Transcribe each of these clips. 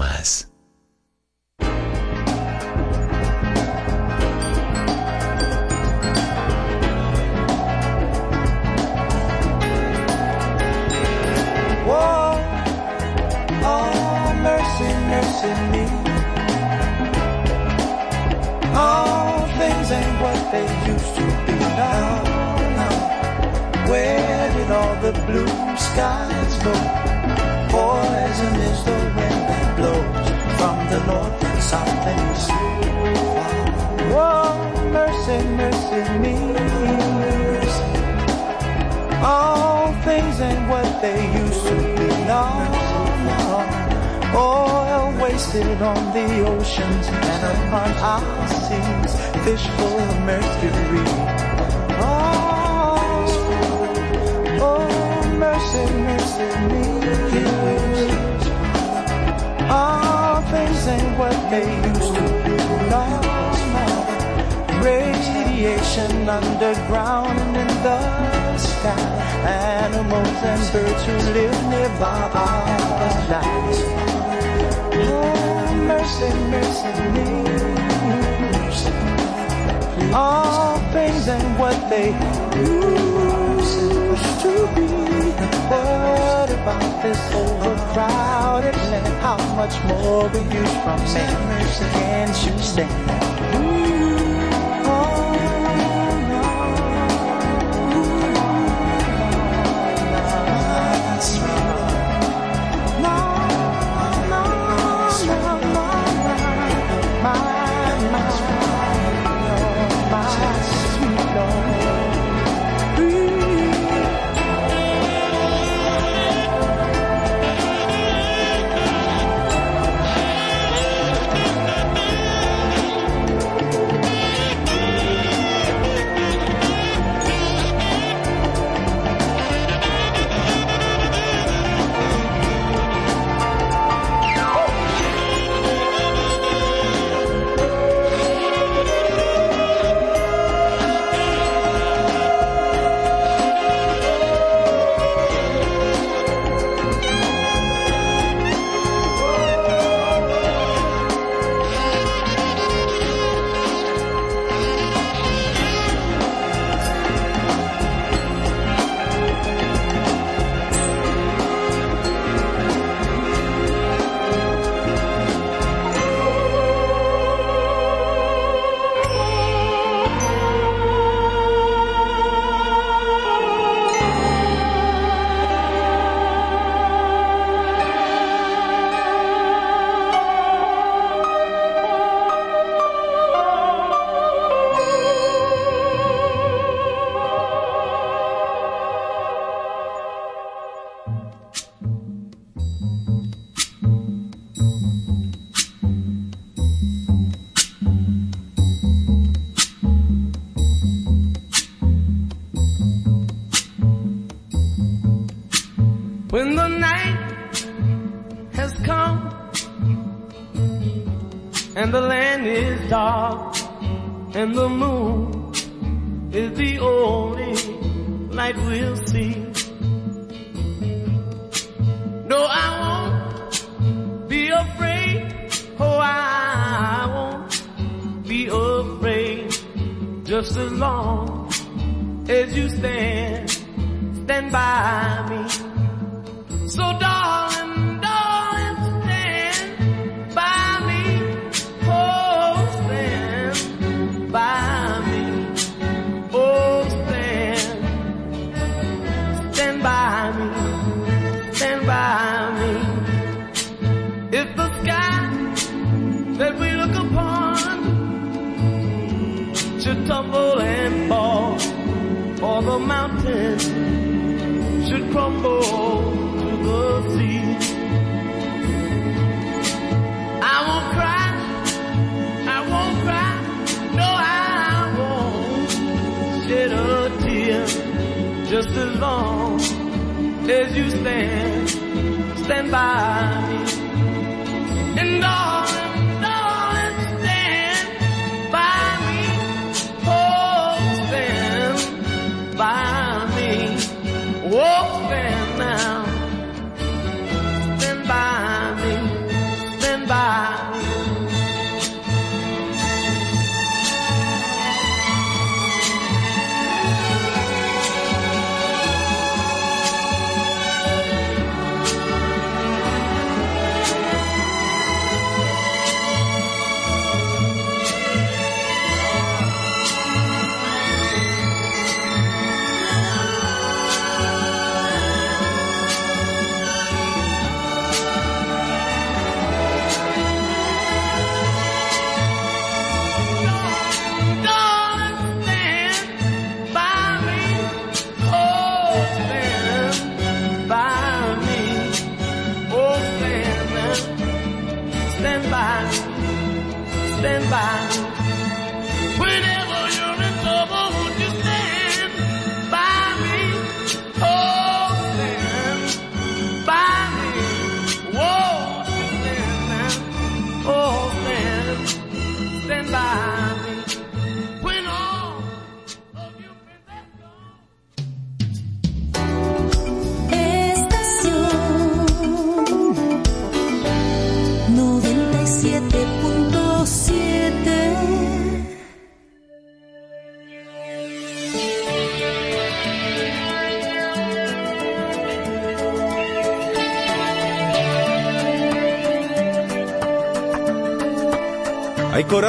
más.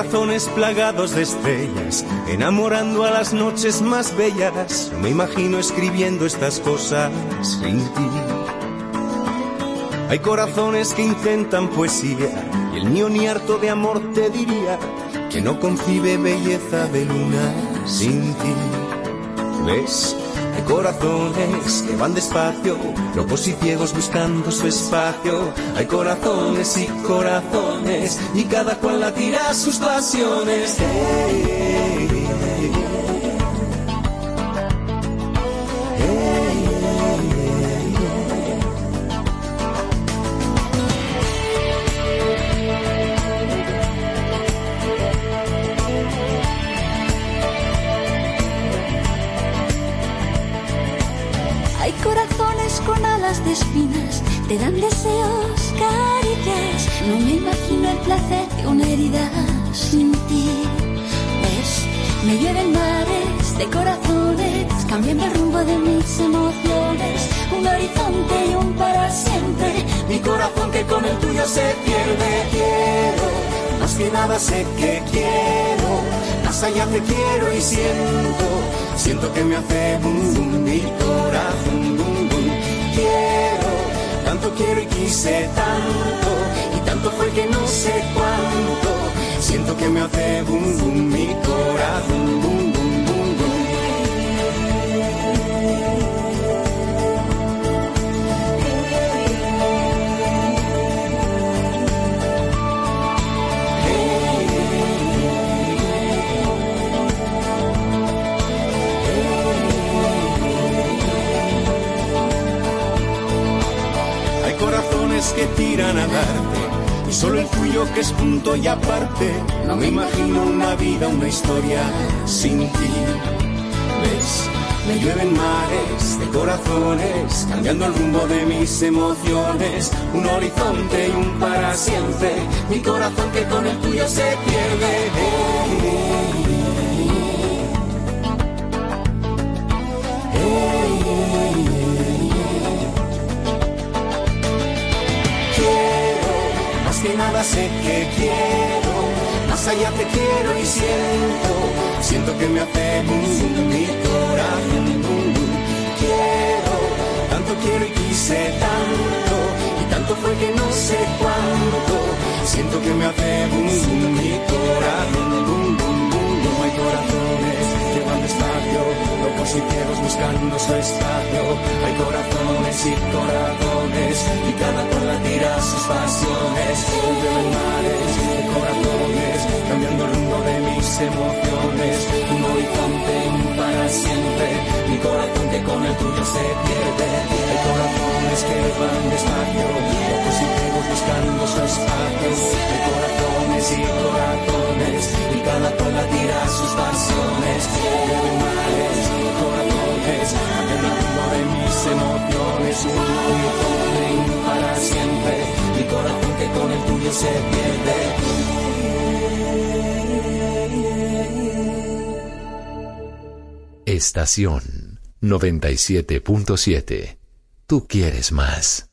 Corazones plagados de estrellas, enamorando a las noches más bellas. Me imagino escribiendo estas cosas sin ti. Hay corazones que intentan poesía, y el mío ni harto de amor te diría que no concibe belleza de luna sin ti. ¿Ves? Corazones que van despacio, locos y ciegos buscando su espacio. Hay corazones y corazones, y cada cual la tira sus pasiones. Te dan deseos, caricias. No me imagino el placer de una herida sin ti. ¿Ves? Me llueven mares de corazones, cambiando el rumbo de mis emociones. Un horizonte y un para siempre. Mi corazón que con el tuyo se pierde. Quiero, más que nada sé que quiero. Más allá te quiero y siento, siento que me hace boom mi corazón quiero, tanto quiero y quise tanto, y tanto fue que no sé cuánto, siento que me hace bum bum mi corazón, que tiran a darte y solo el tuyo que es punto y aparte. No me imagino una vida, una historia sin ti. ¿Ves? Me llueven mares de corazones, cambiando el rumbo de mis emociones. Un horizonte y un para siempre. Mi corazón que con el tuyo se pierde. Que nada sé que quiero, más allá te quiero y siento, siento que me hace boom, mi corazón, quiero, tanto quiero y quise tanto, y tanto fue que no sé cuánto, siento que me hace boom, mi corazón, boom, boom, boom, no hay corazones van despacio, locos y ciegos buscando su espacio, hay corazones y corazones, y cada cual la tira sus pasiones, de mares, de corazones, cambiando el rumbo de mis emociones, un horizonte para siempre, mi corazón que con el tuyo se pierde, hay corazones que van despacio, locos y ciegos buscando su espacio, hay corazones y corazones, y cada cual la tira sus pasiones, de mares, corazones, cambiando el de mis emociones, un horizonte para siempre, mi corazón que con el tuyo se pierde. Estación 97.7. Tú quieres más.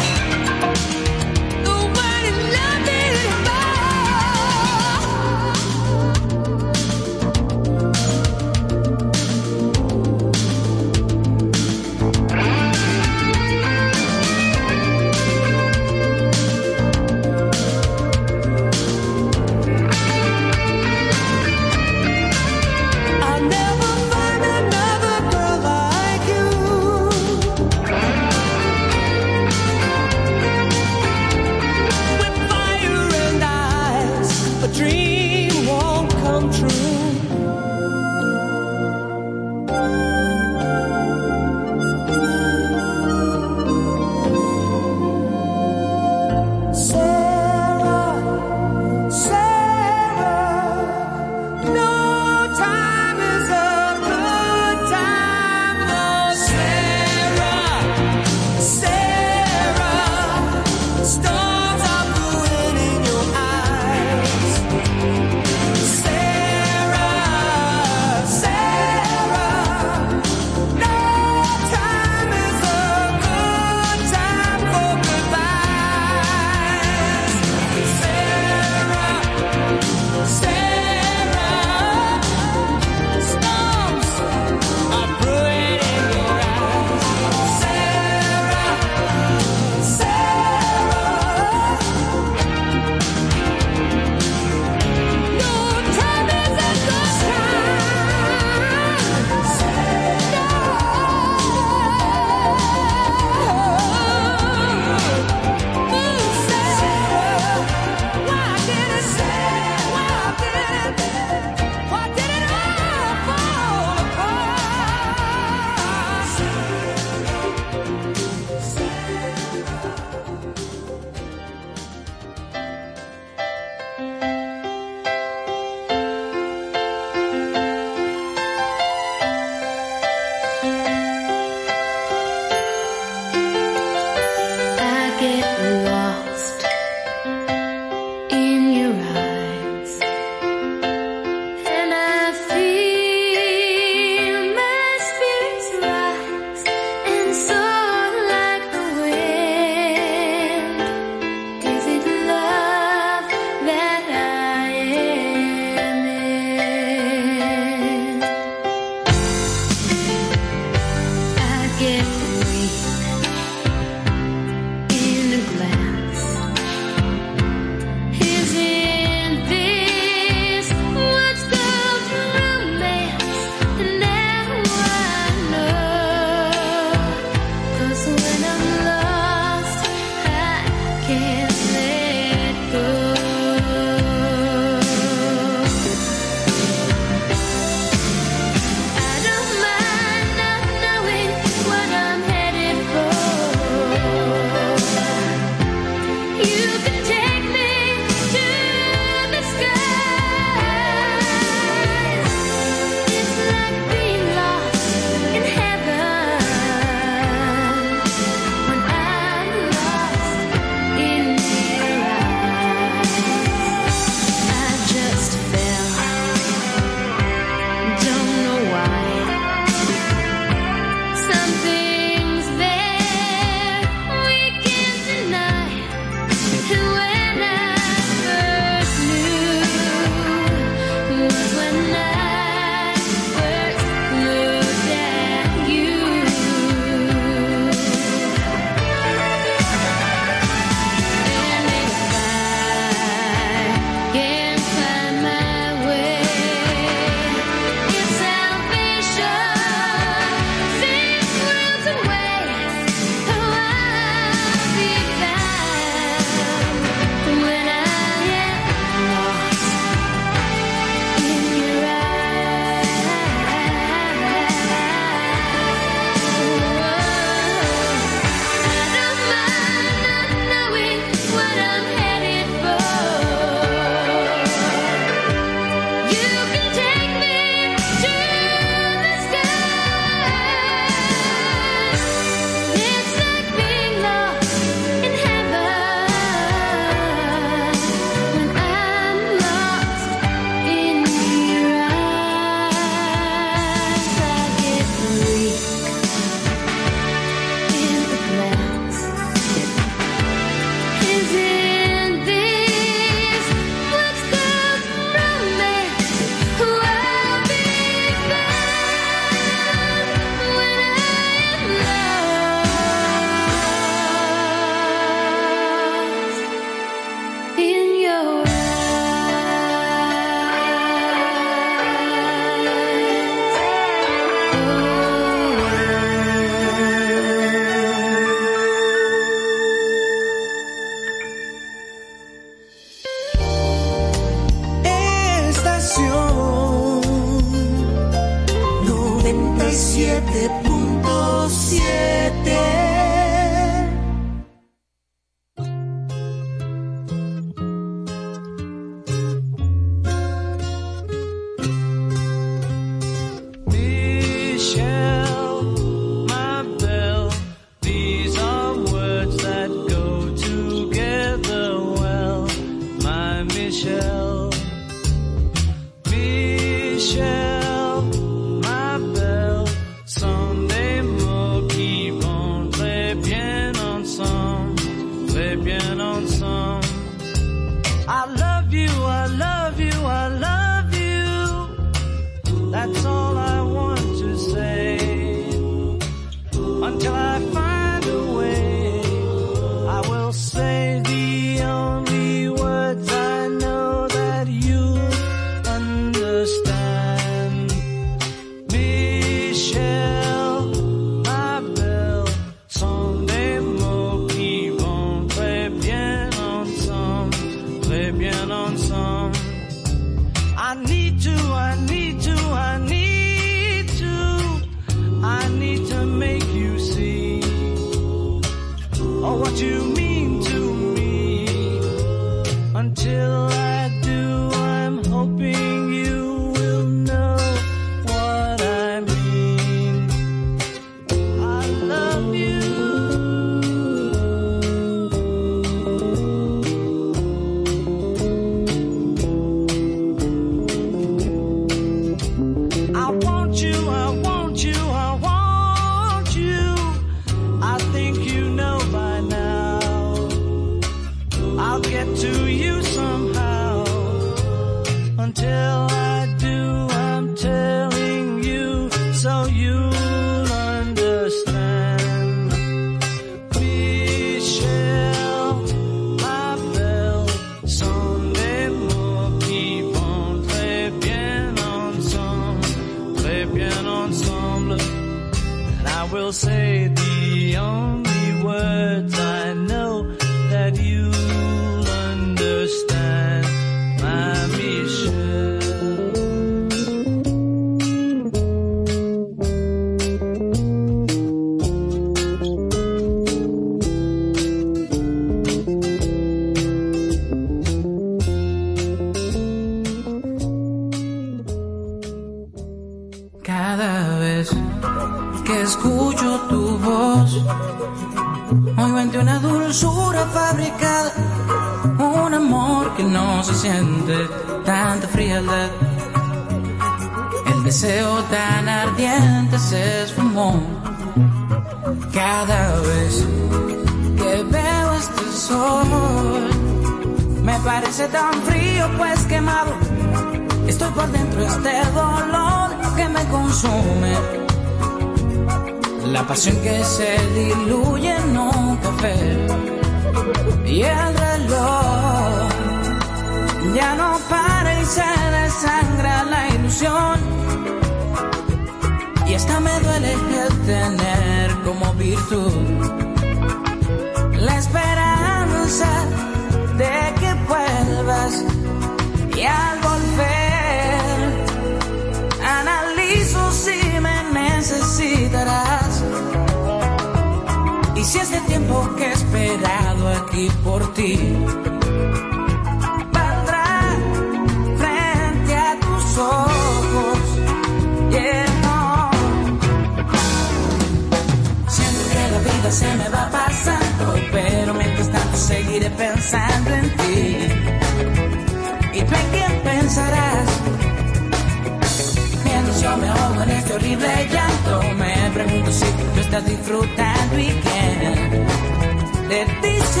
de ti se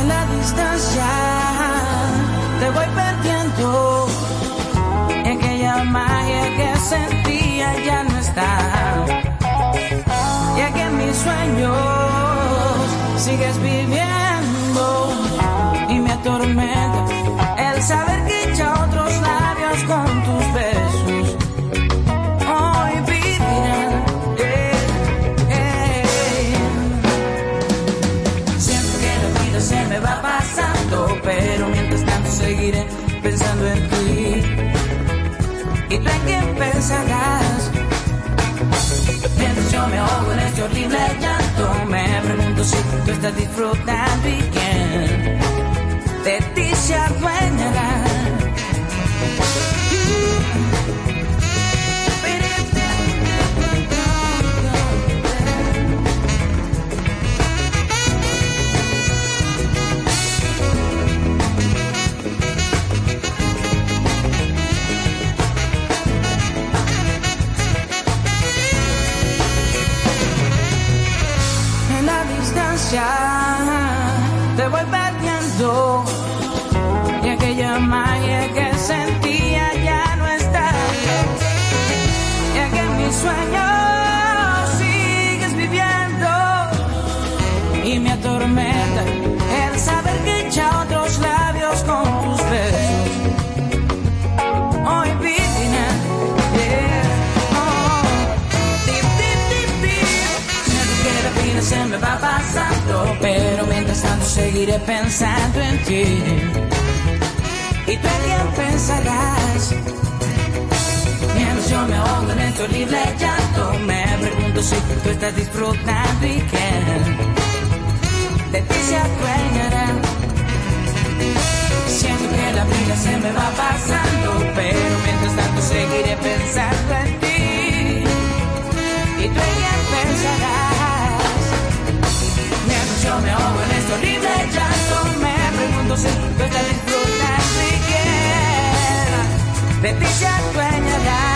en la distancia. Te voy perdiendo. En aquella magia que sentía ya no está. Y que mis sueños sigues viviendo. gasolina, el llanto me pregunto si tú estás disfrutando y quién distancia te voy perdiendo. Y aquella mano Pero mientras tanto seguiré pensando en ti. Y también pensarás. Mientras yo me ahogo en este horrible llanto, me pregunto si tú estás disfrutando y que de ti se adueñará. Siento que la vida se me va pasando, pero mientras tanto seguiré pensando en ti. Es horrible llanto, me pregunto si tú estás siquiera. De ti se adueñará.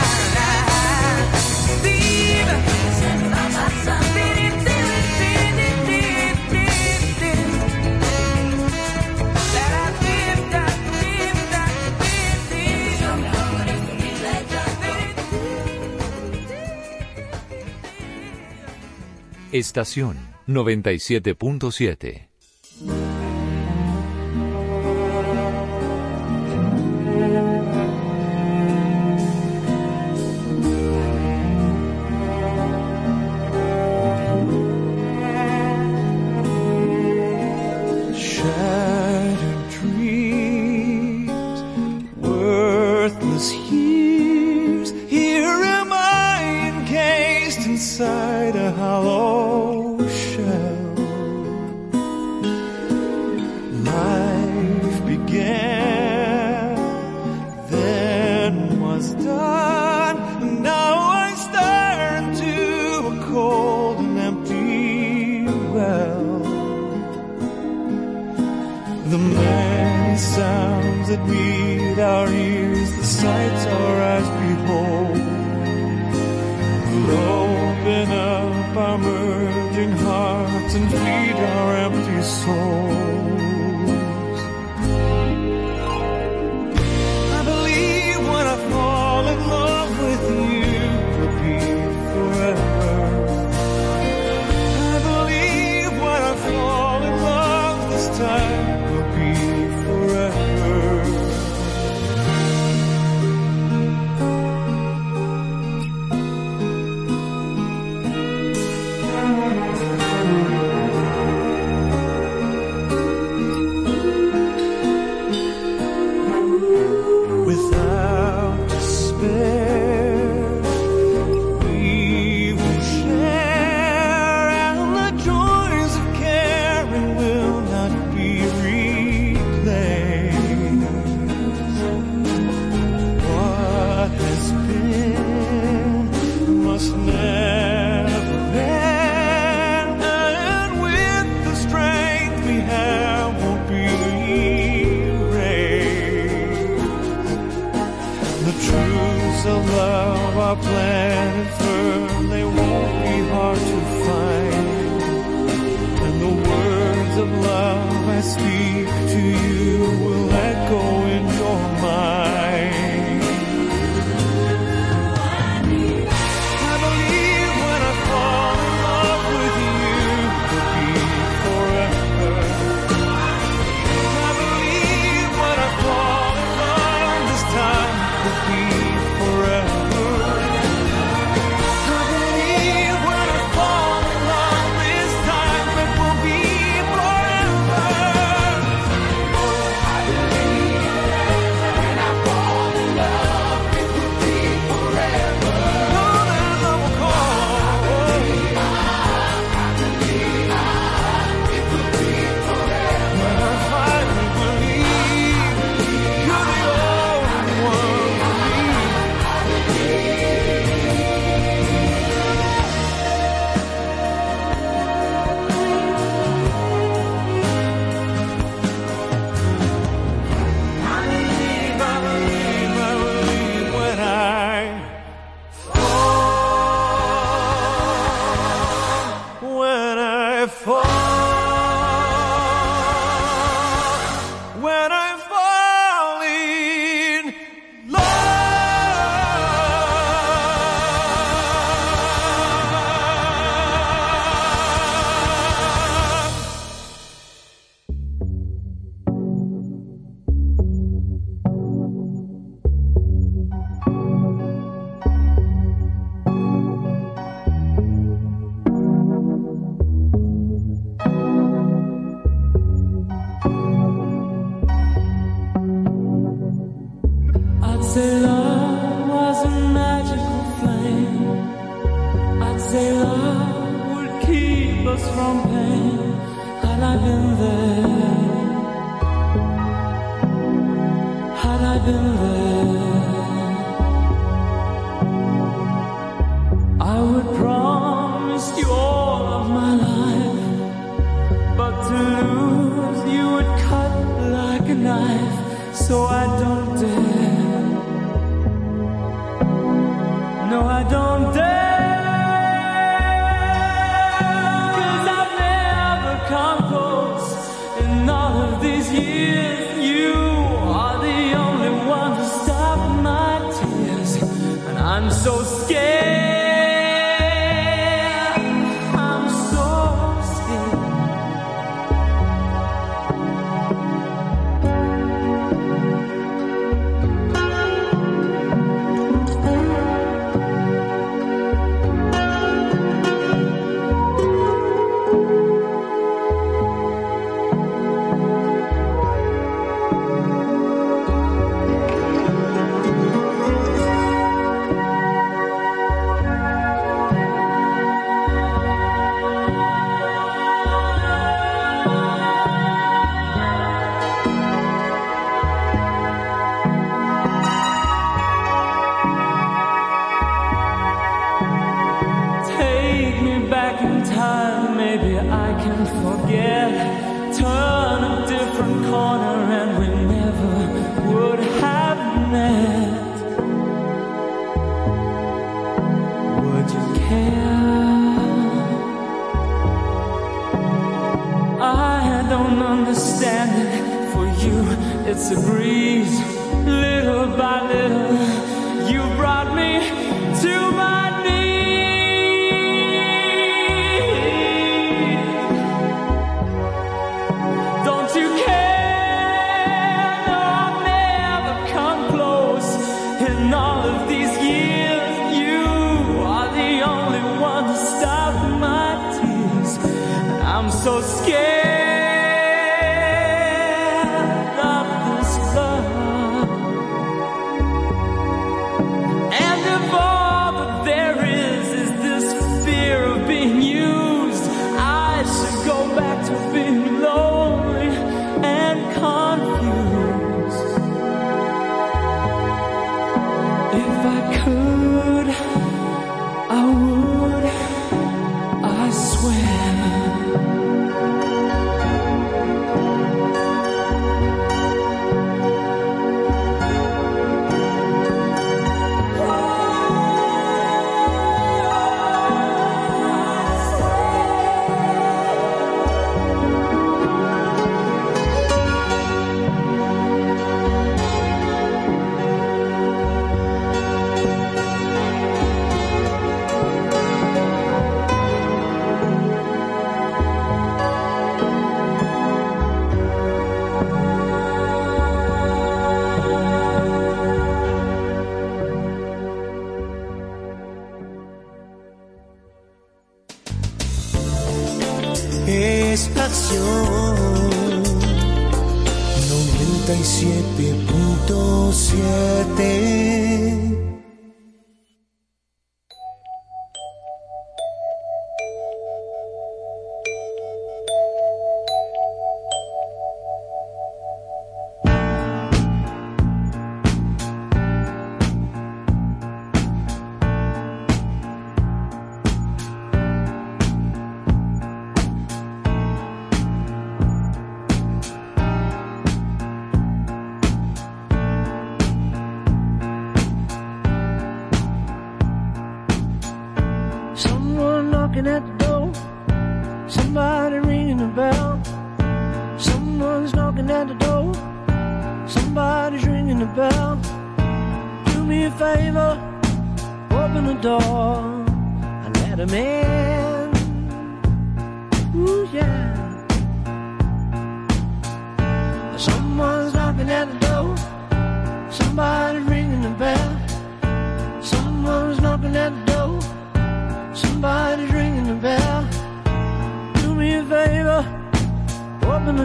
Estación 97.7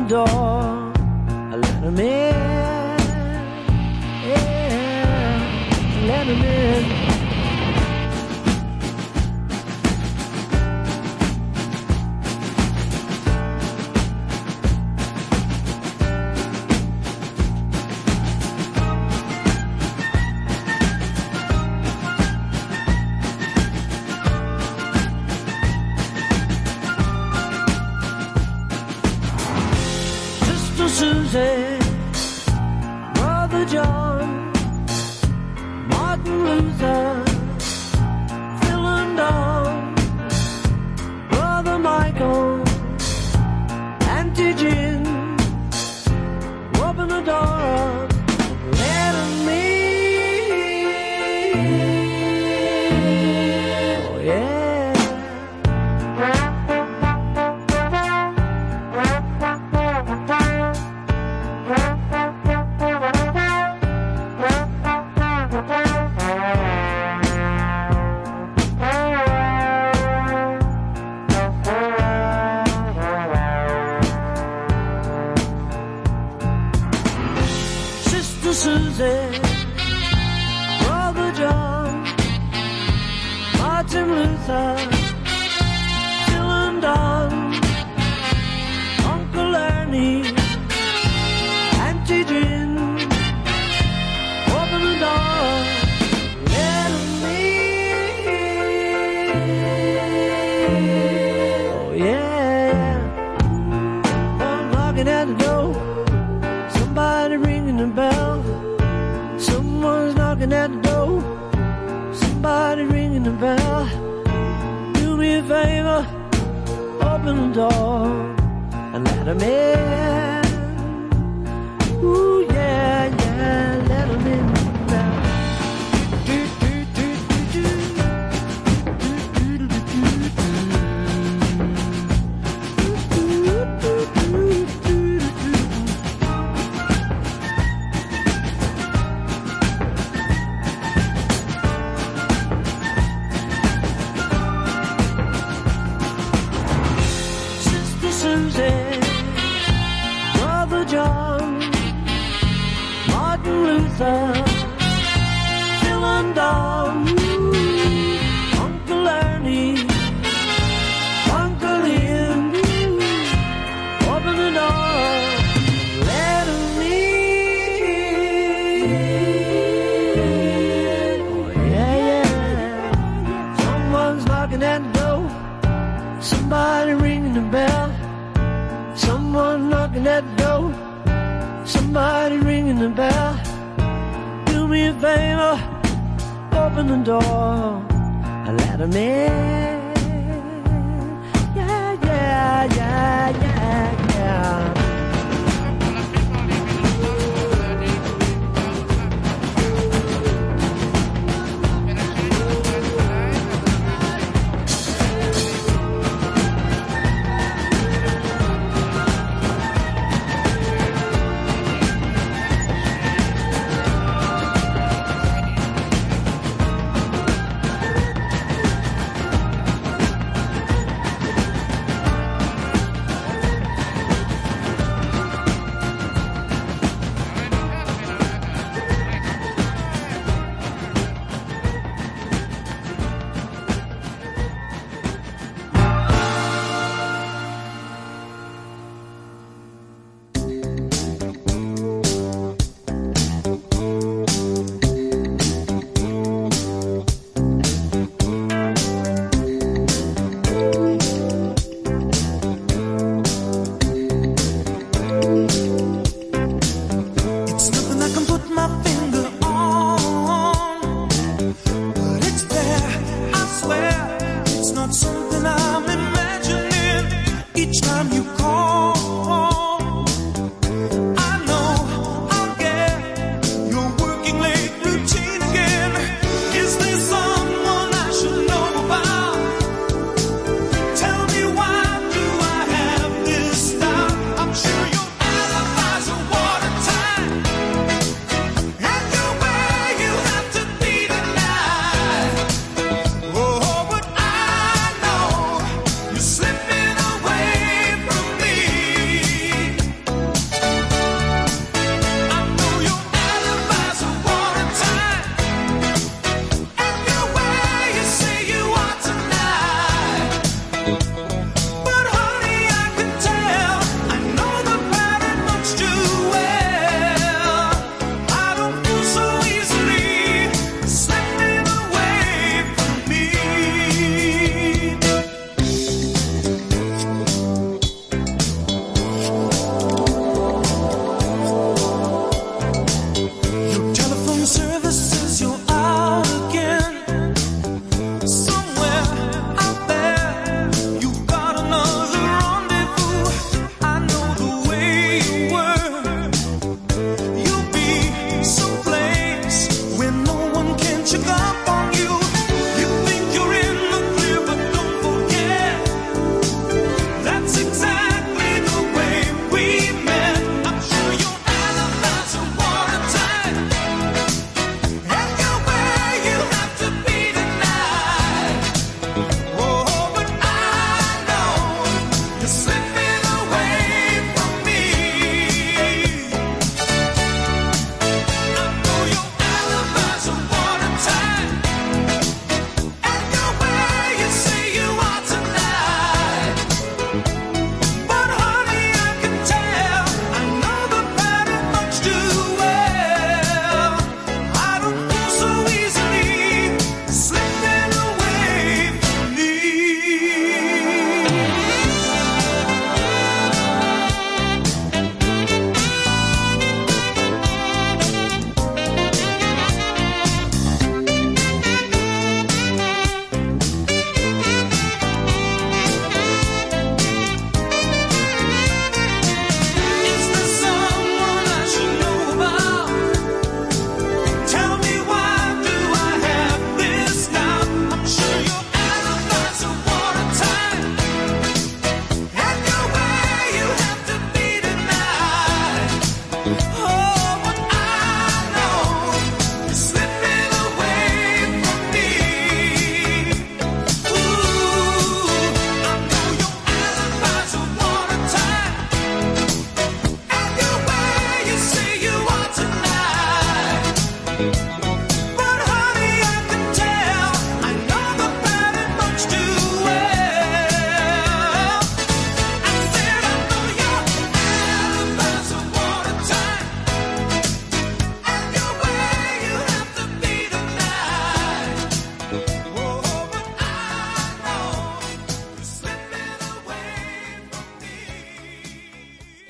door. I let him in.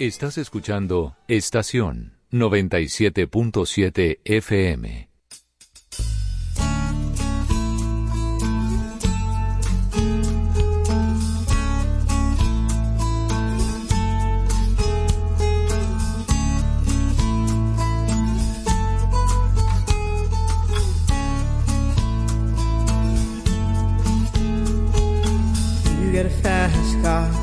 Estás escuchando Estación 97.7 FM. You get a fast car.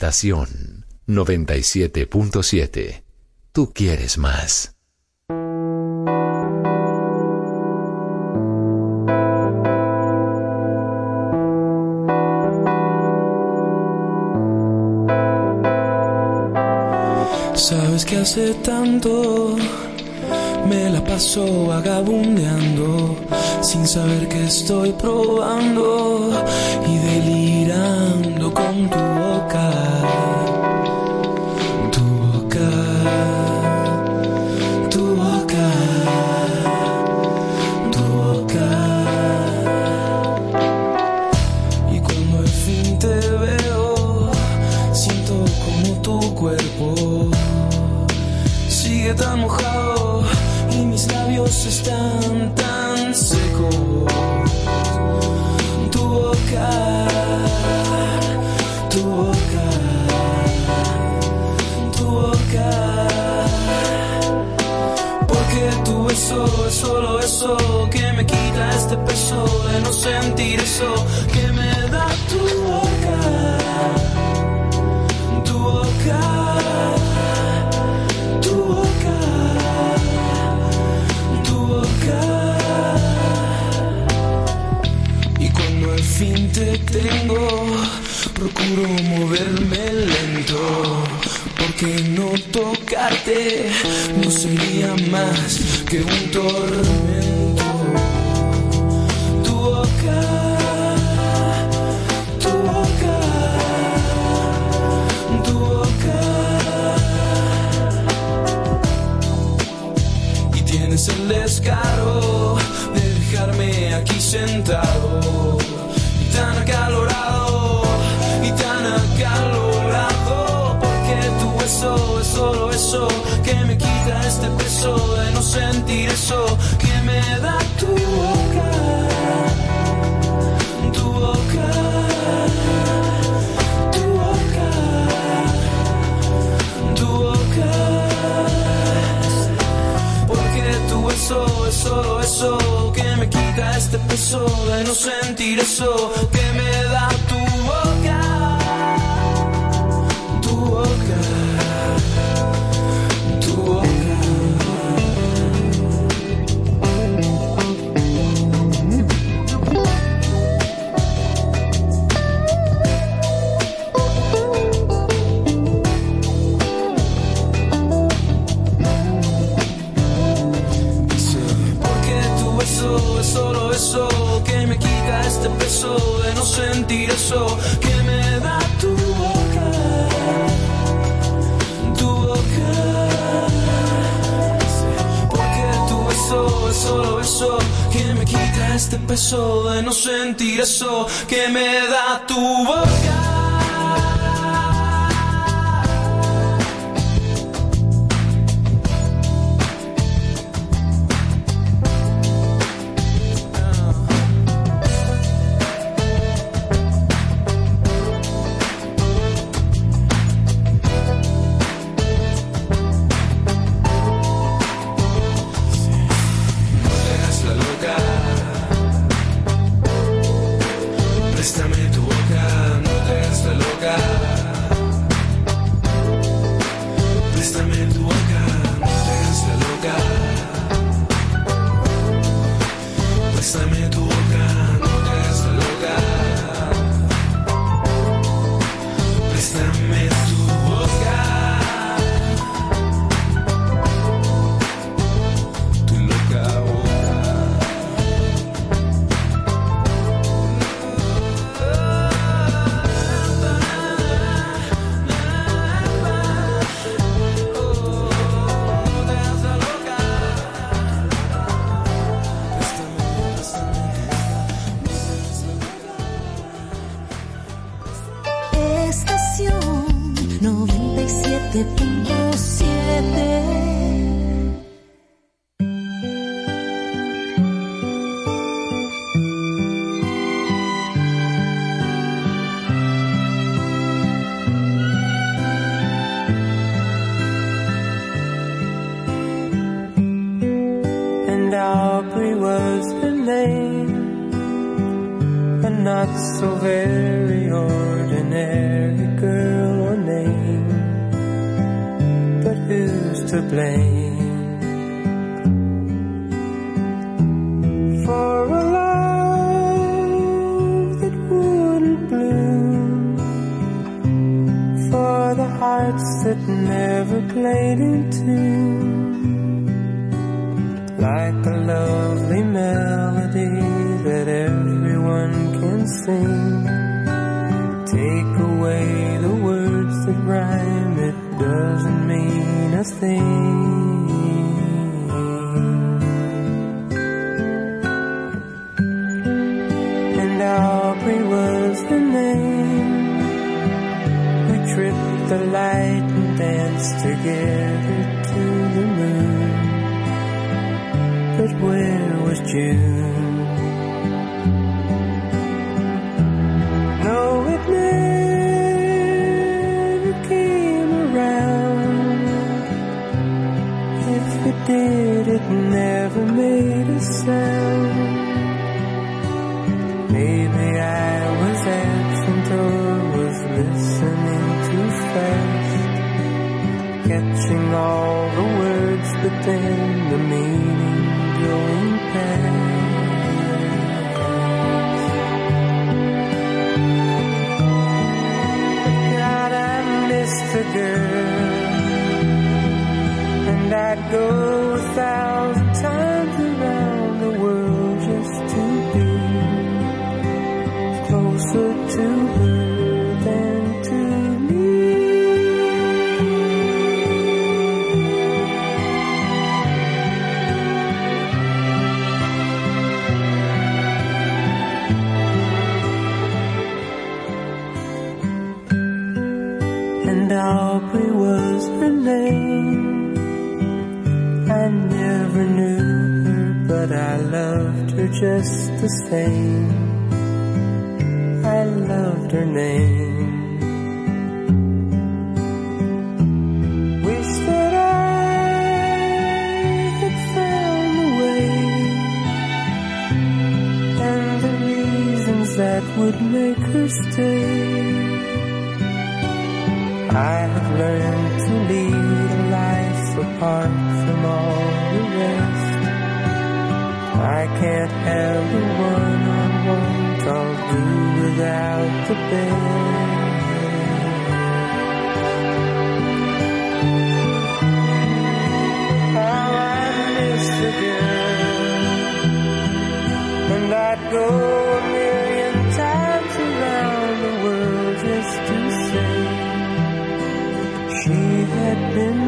Estación 97.7. Tú quieres más. Sabes que hace tanto me la paso vagabundeando sin saber que estoy probando y delirando procuro moverme lento, porque no tocarte no sería más que un tormento. Tu boca. tu boca, tu boca. Y tienes el descaro de dejarme aquí sentado. que me quita este peso de no sentir eso que me da did, it never made a sound. Maybe I was absent or was listening too fast, catching all the words, but then the meaning going past. God, I the girl, and I go a just the same. I loved her name. Wish that I had found the way and the reasons that would make her stay. I have learned to lead a life apart from all the rest. I can't have the one-on-one talk do without the best. How I and I'd go a million times around the world just to say she had been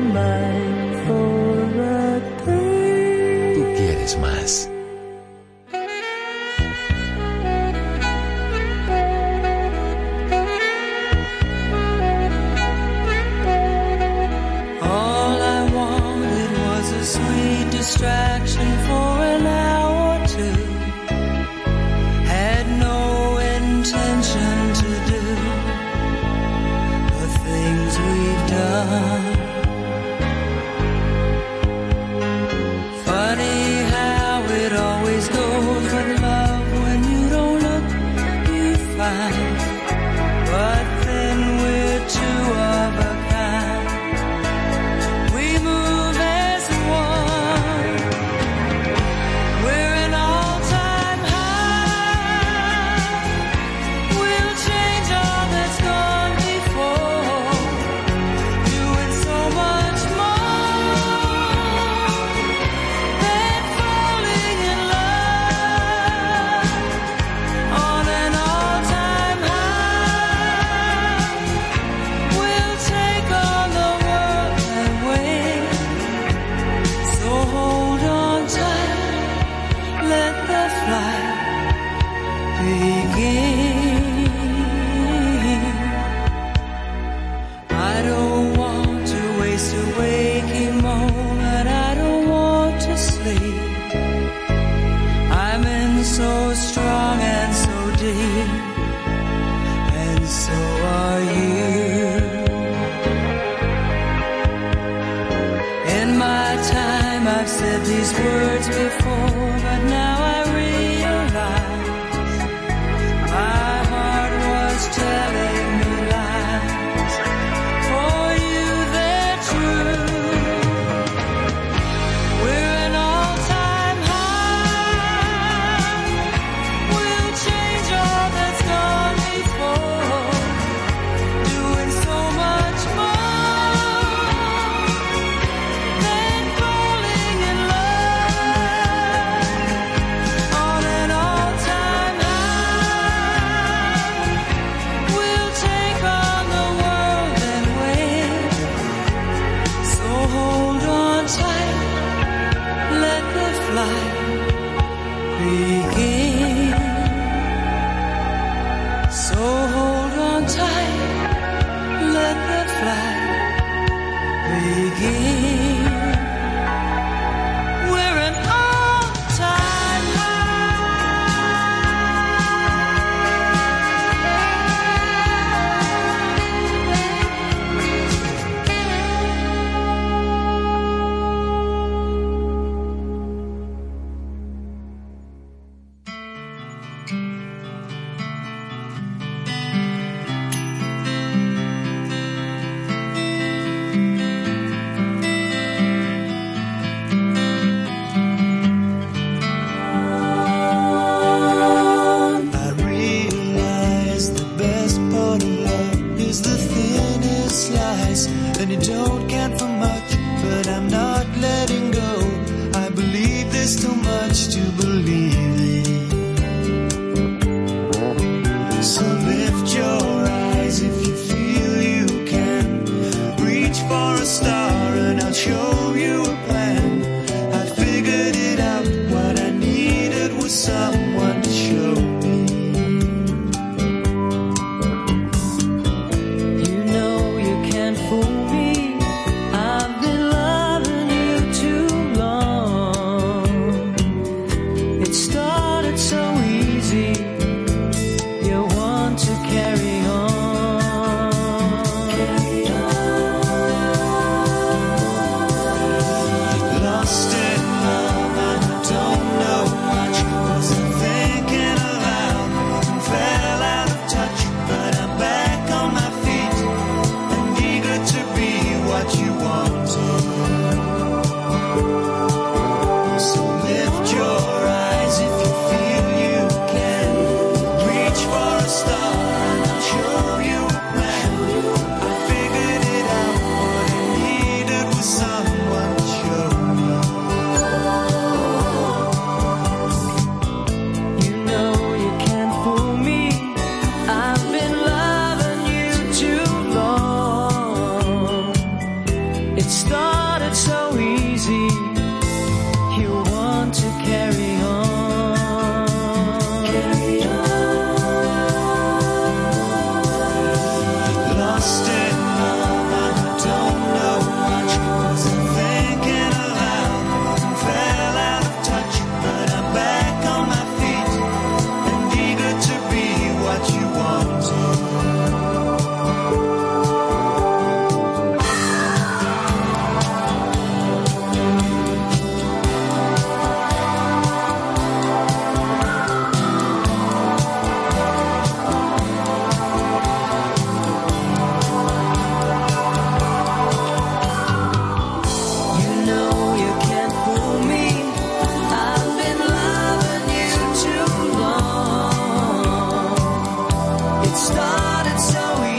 started so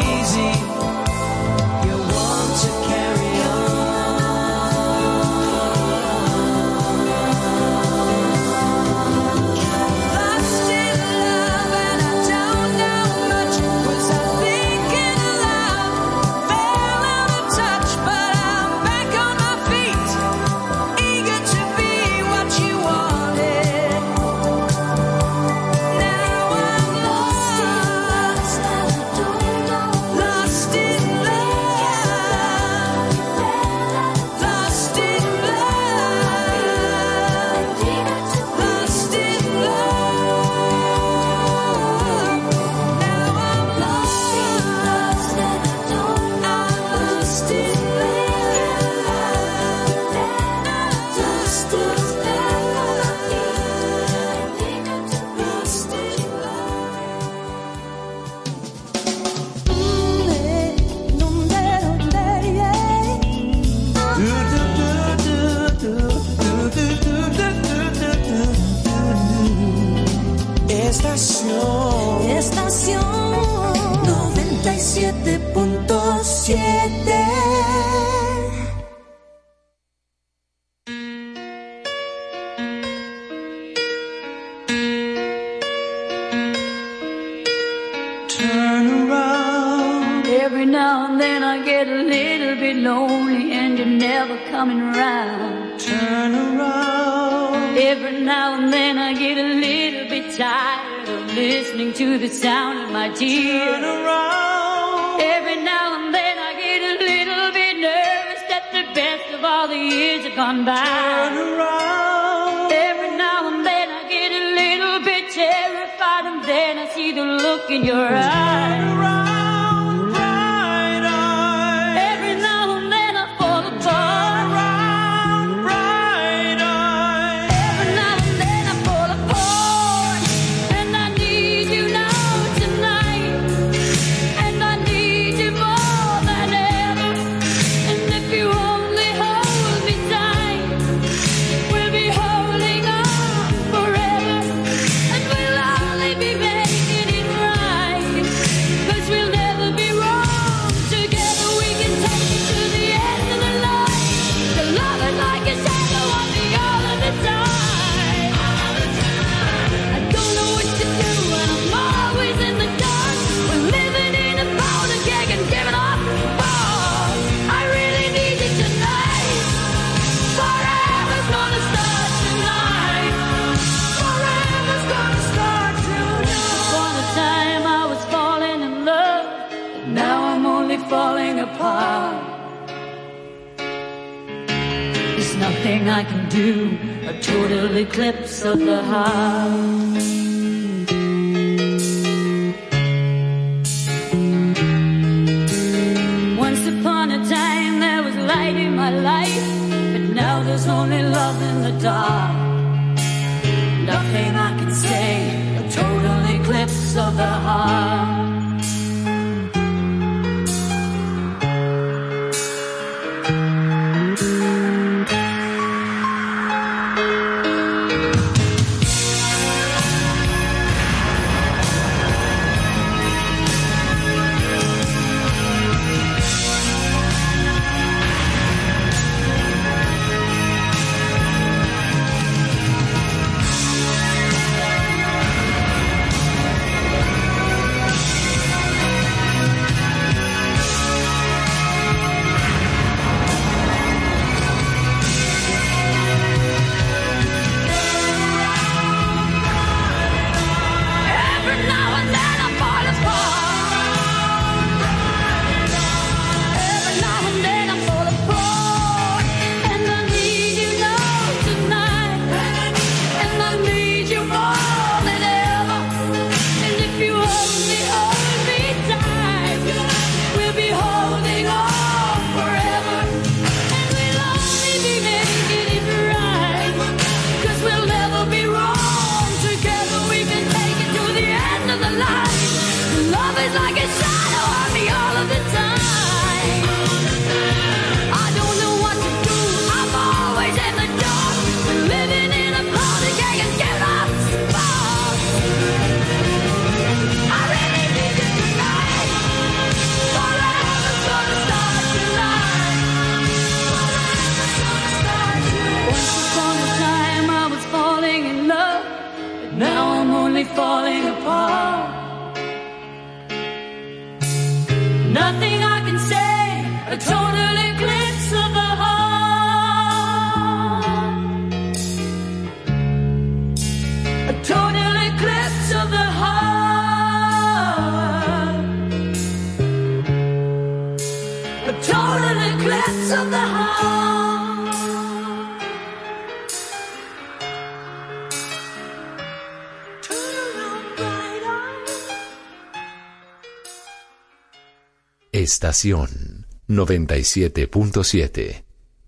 Estación 97.7.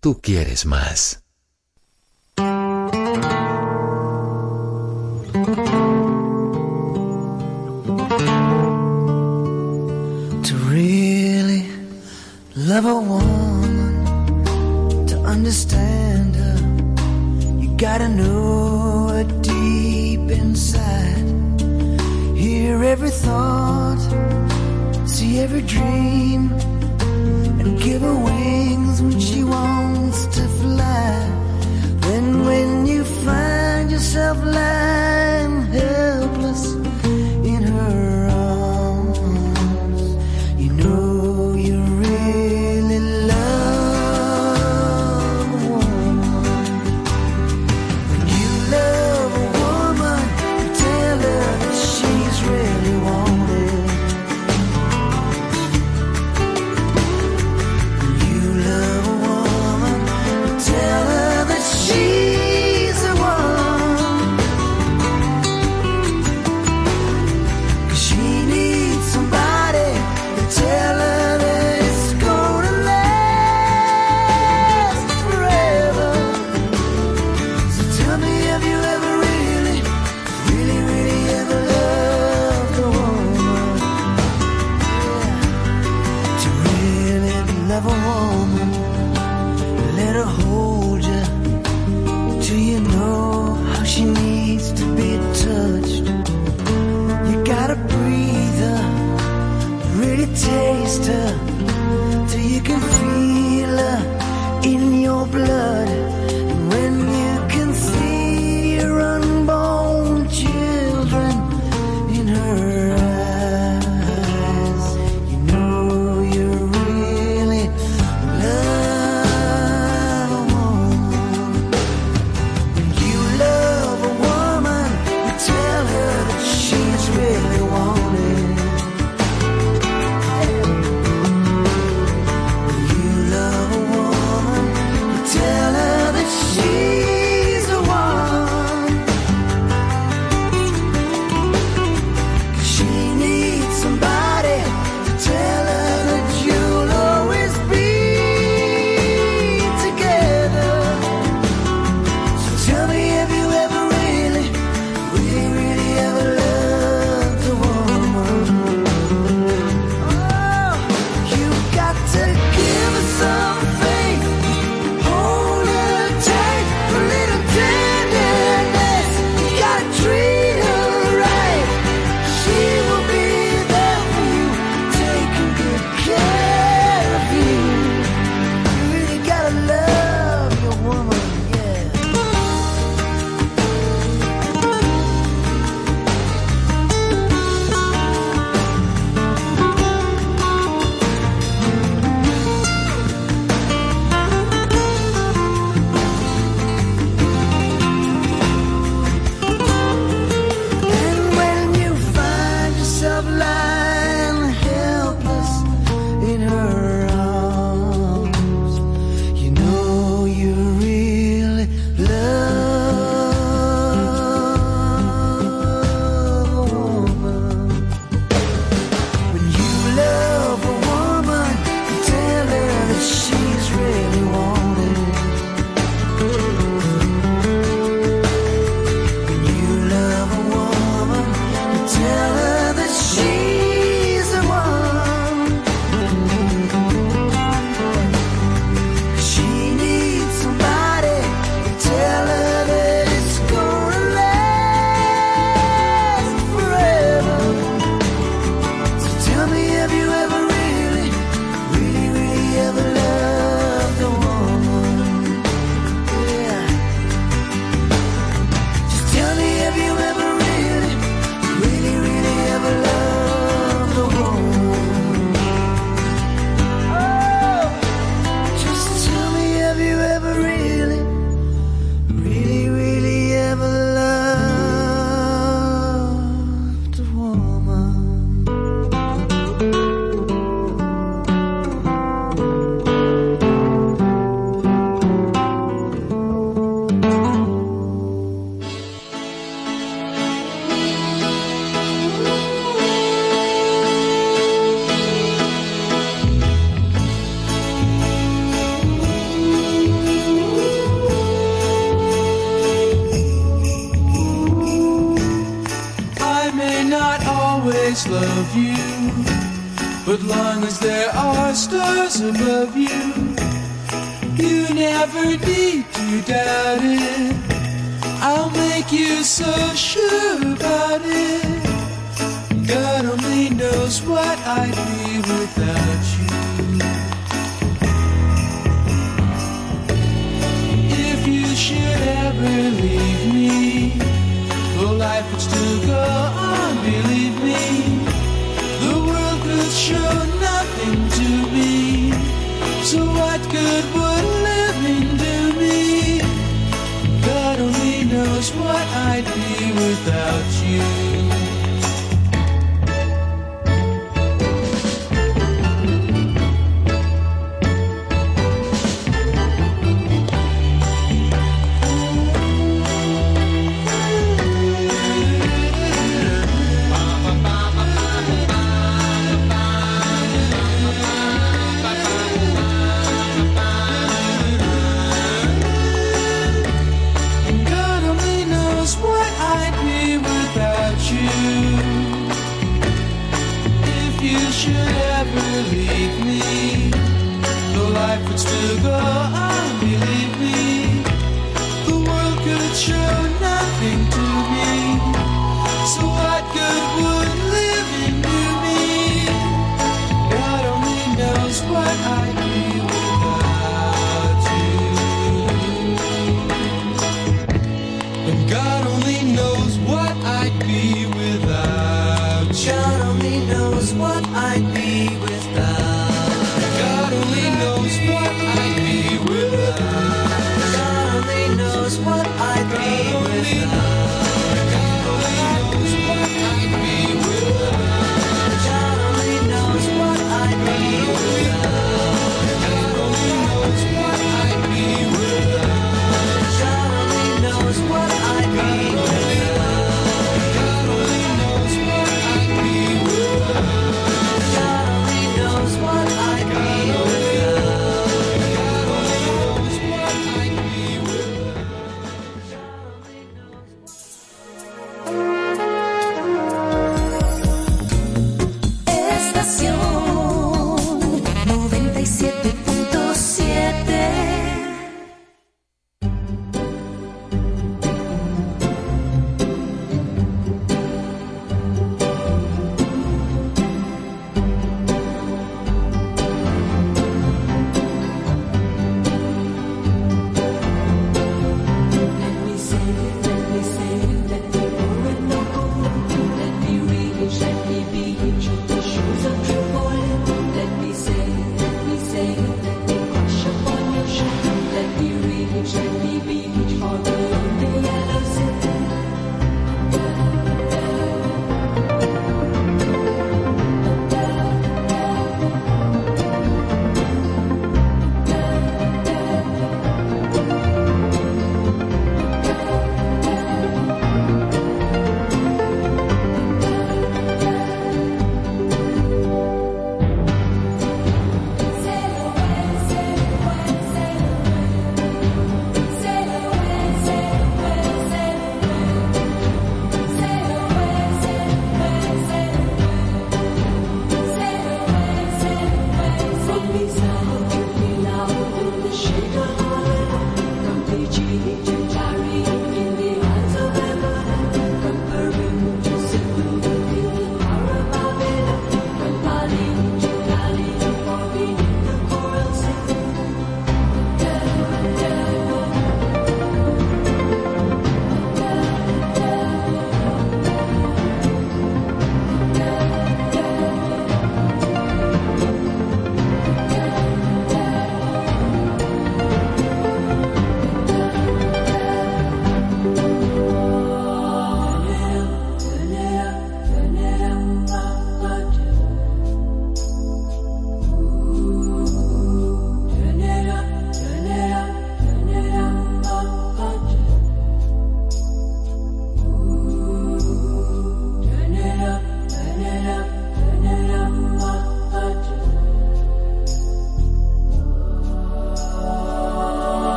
Tú quieres más.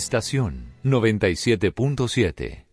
Estación 97.7.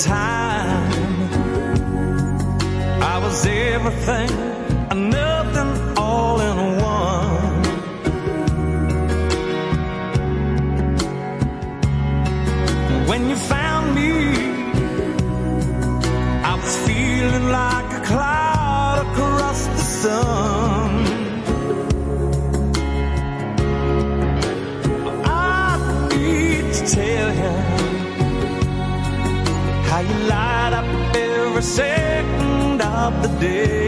time I was everything and nothing day.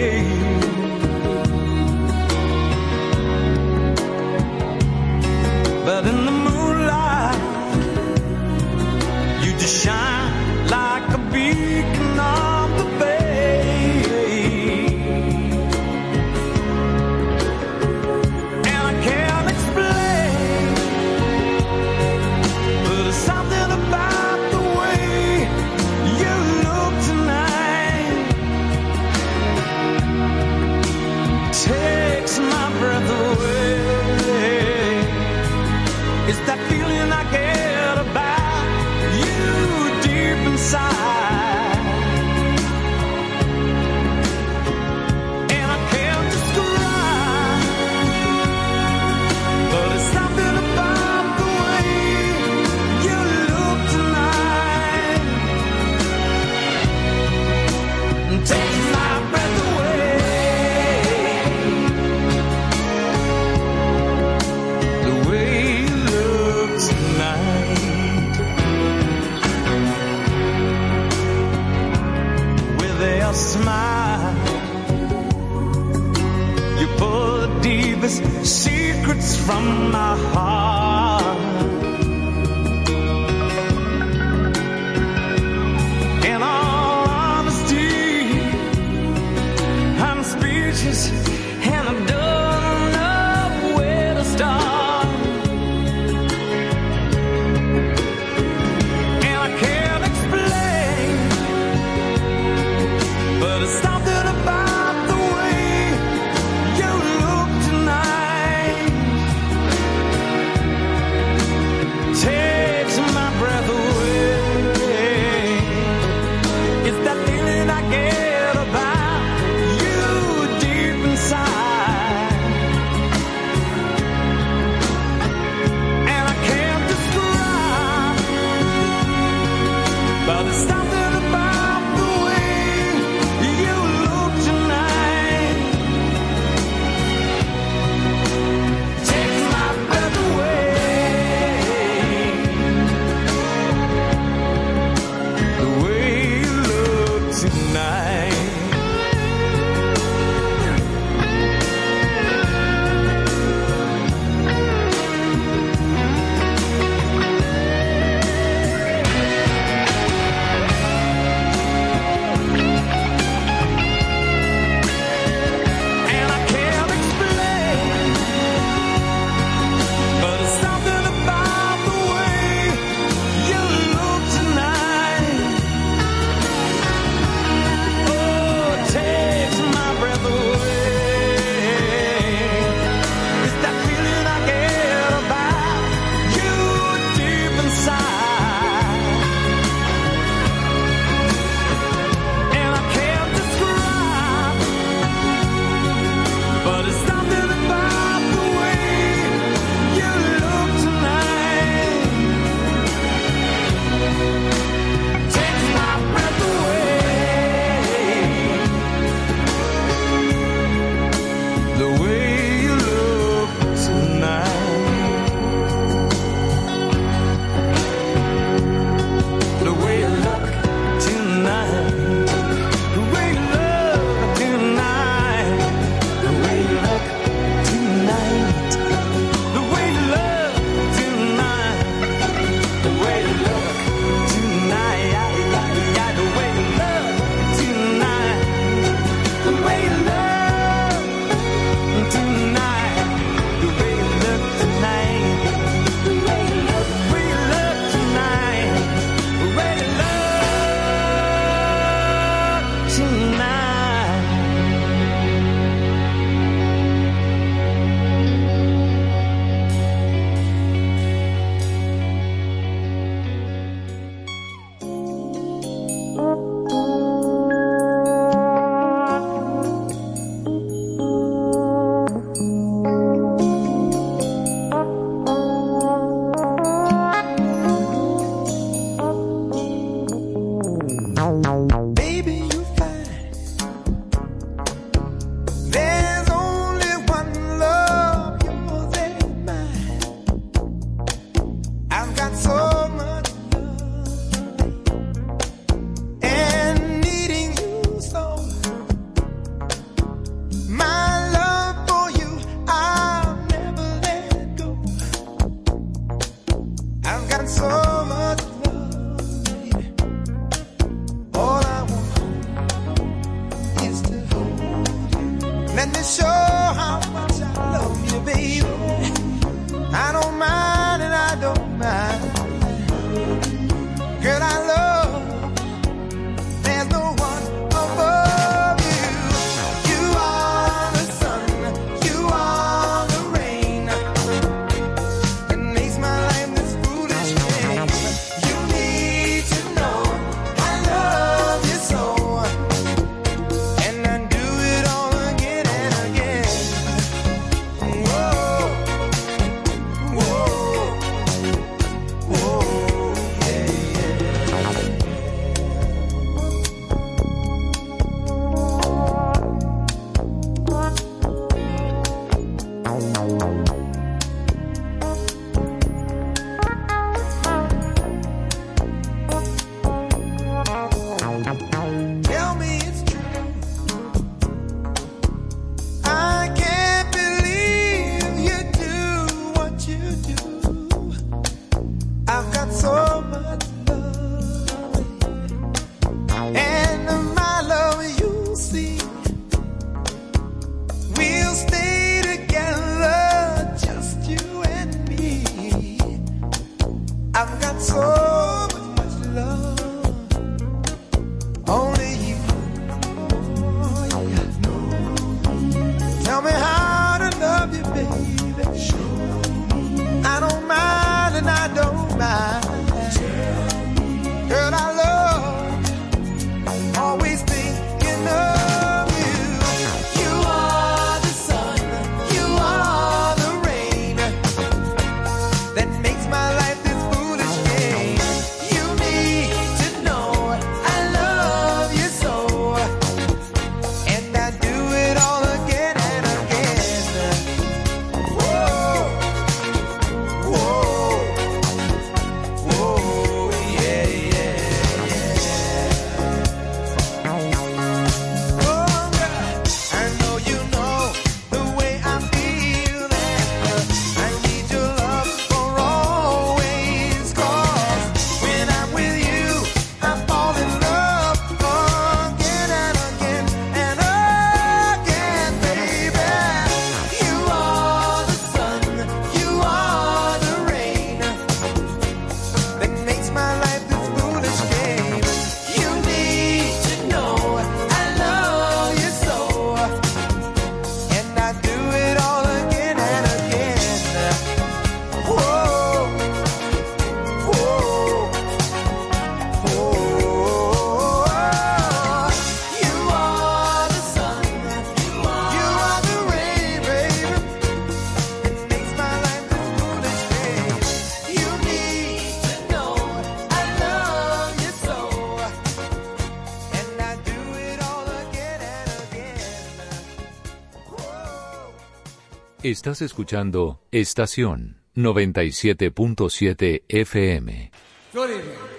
Estás escuchando Estación 97.7 FM. Good evening.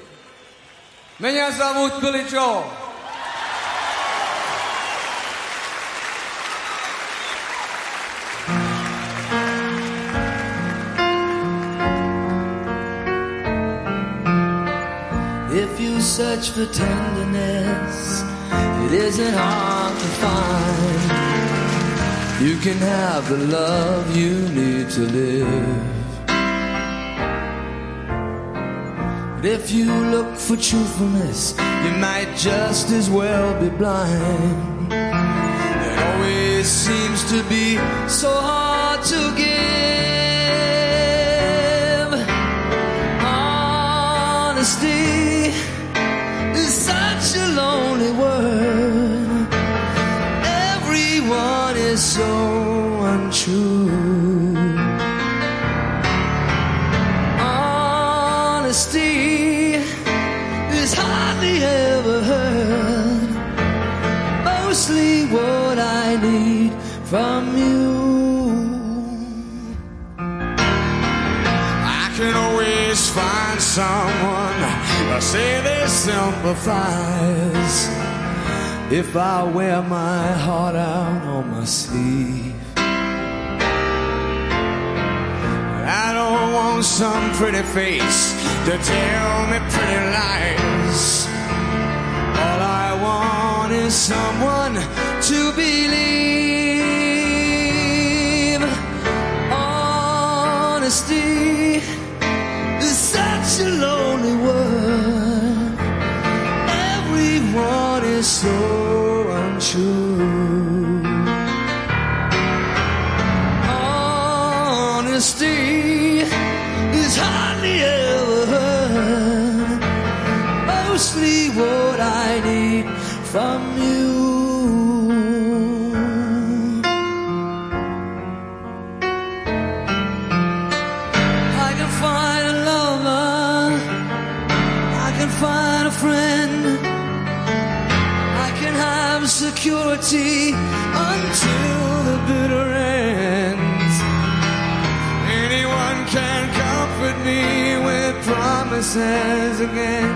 Меня зовут Billy Joel. If you search for tenderness, it isn't hard to find. You can have the love you need to live. But if you look for truthfulness, you might just as well be blind. It always seems to be so hard say they sympathize If I wear my heart out on my sleeve. I don't want some pretty face to tell me pretty lies. All I want is someone to believe. Honesty is such a lonely word. Everyone security until the bitter ends. Anyone can comfort me with promises again.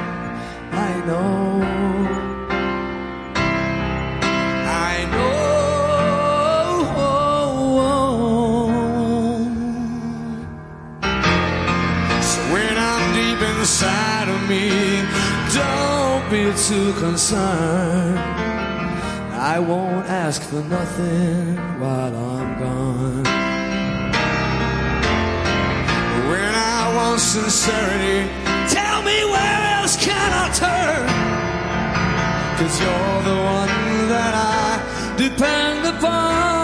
I won't ask for nothing while I'm gone. when I want sincerity, Tell me where else can I turn? Cause you're the one that I depend upon.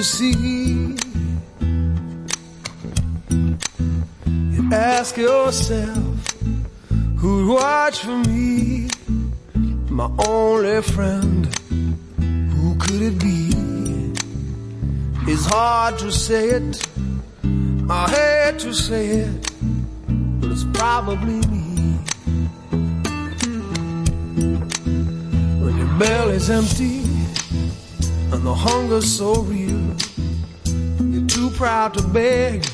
You see. You ask yourself, who'd watch for me, my only friend who could it be? It's hard to say it, I hate to say it, but it's probably me. When your belly's empty and the hunger's so real, proud to beg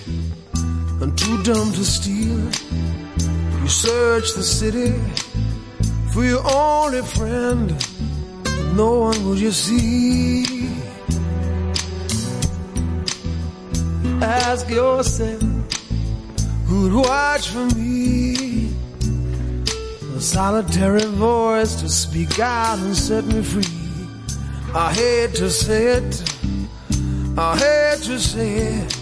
and too dumb to steal. You search the city for your only friend. No one will you see. Ask yourself who'd watch for me. A solitary voice to speak out and set me free. I hate to say it, I hate to say it,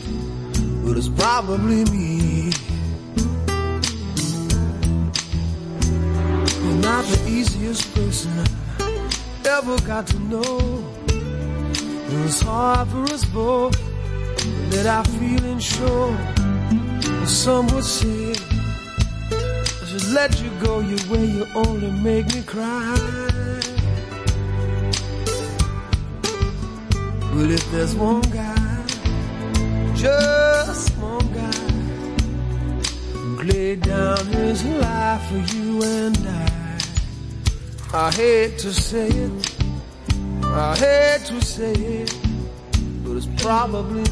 but it's probably me. You're not the easiest person I ever got to know. It was hard for us both that I feel and sure. Some would say I should let you go your way. You only make me cry. But if there's one guy, just one guy, laid down his life for you and I, I hate to say it, I hate to say it, but it's probably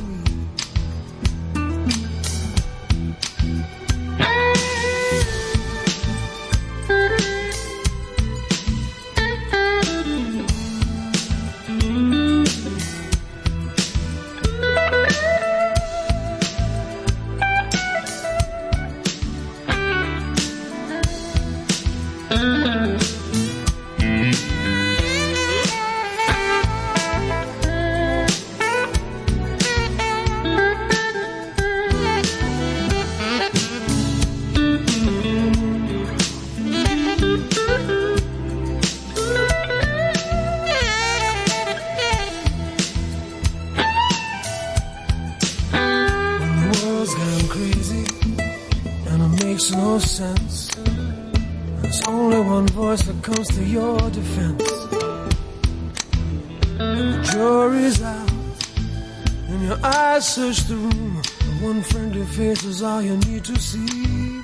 search the room. One friendly face is all ah, you need to see.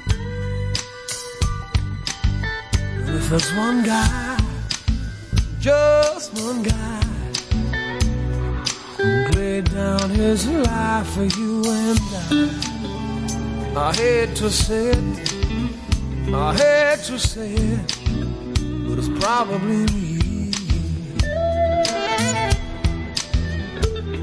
And if there's one guy, just one guy who laid down his life for you and I. I hate to say it, I hate to say it, but it's probably me.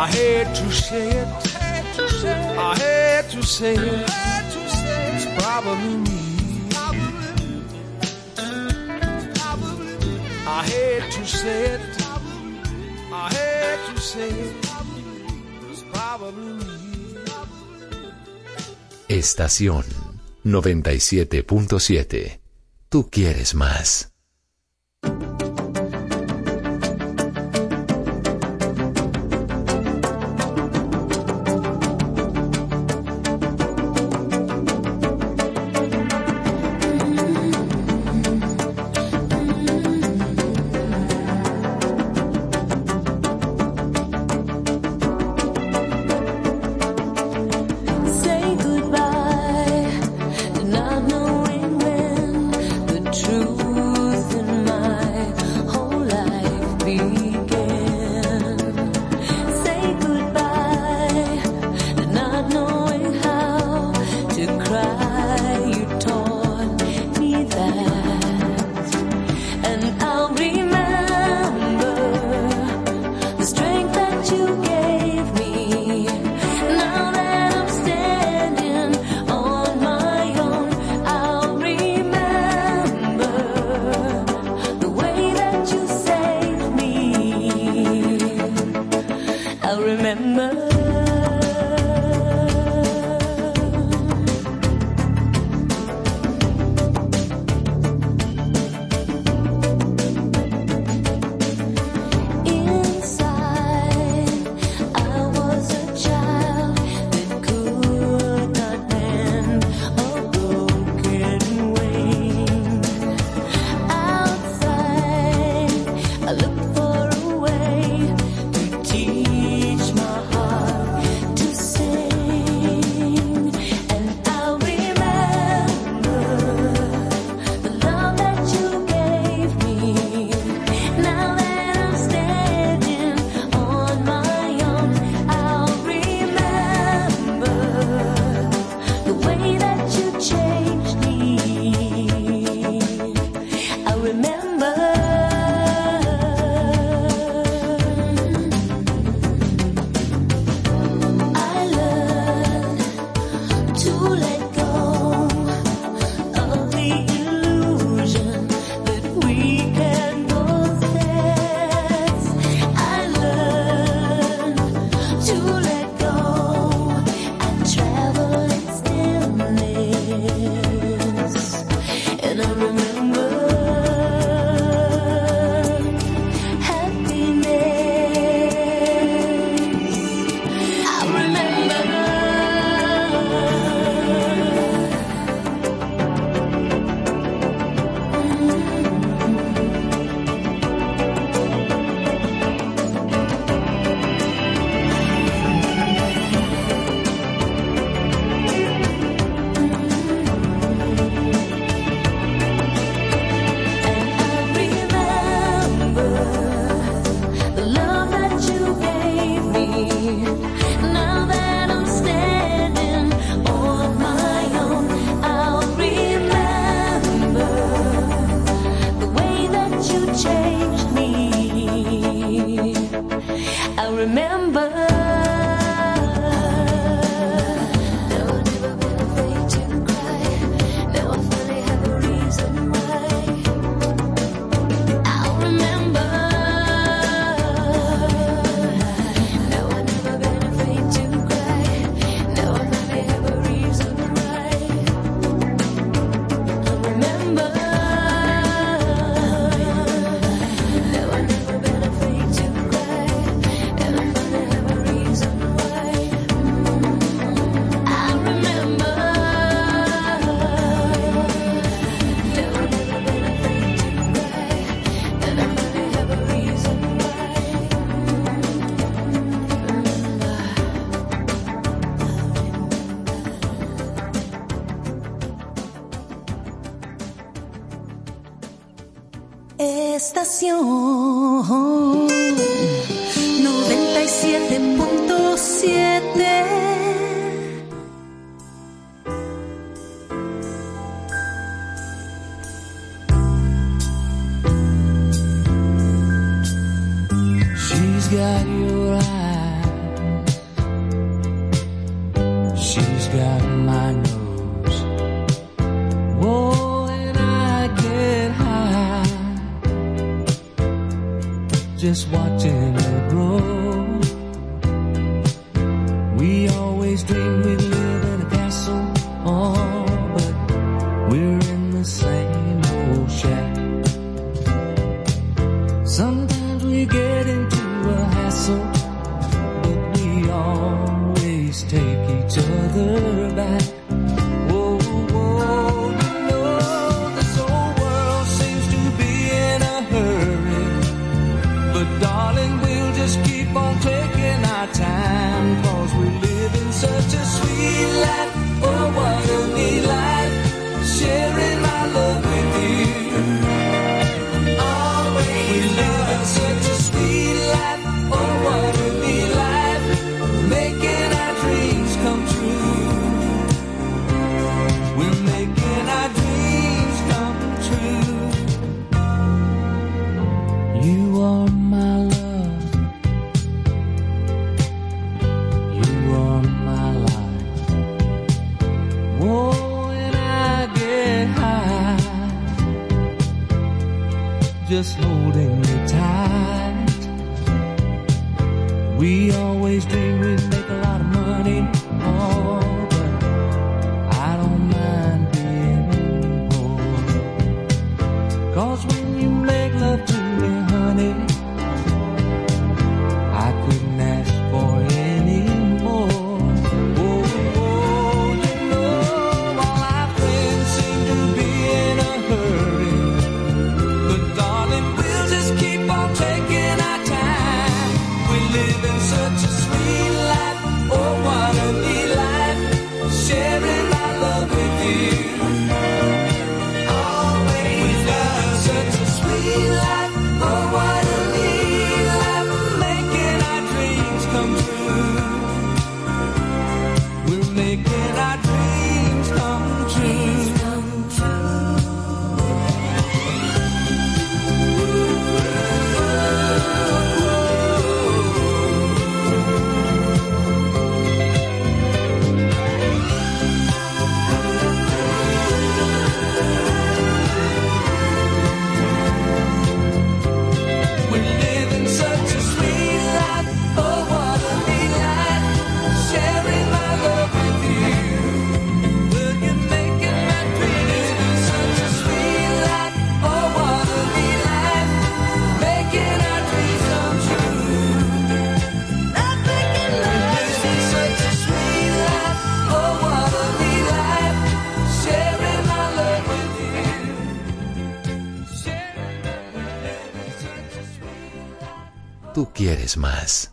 I hate to say it. Estación 97.7. Tú quieres más. just holding me tight. We always dream we'd make a lot of money. vez más.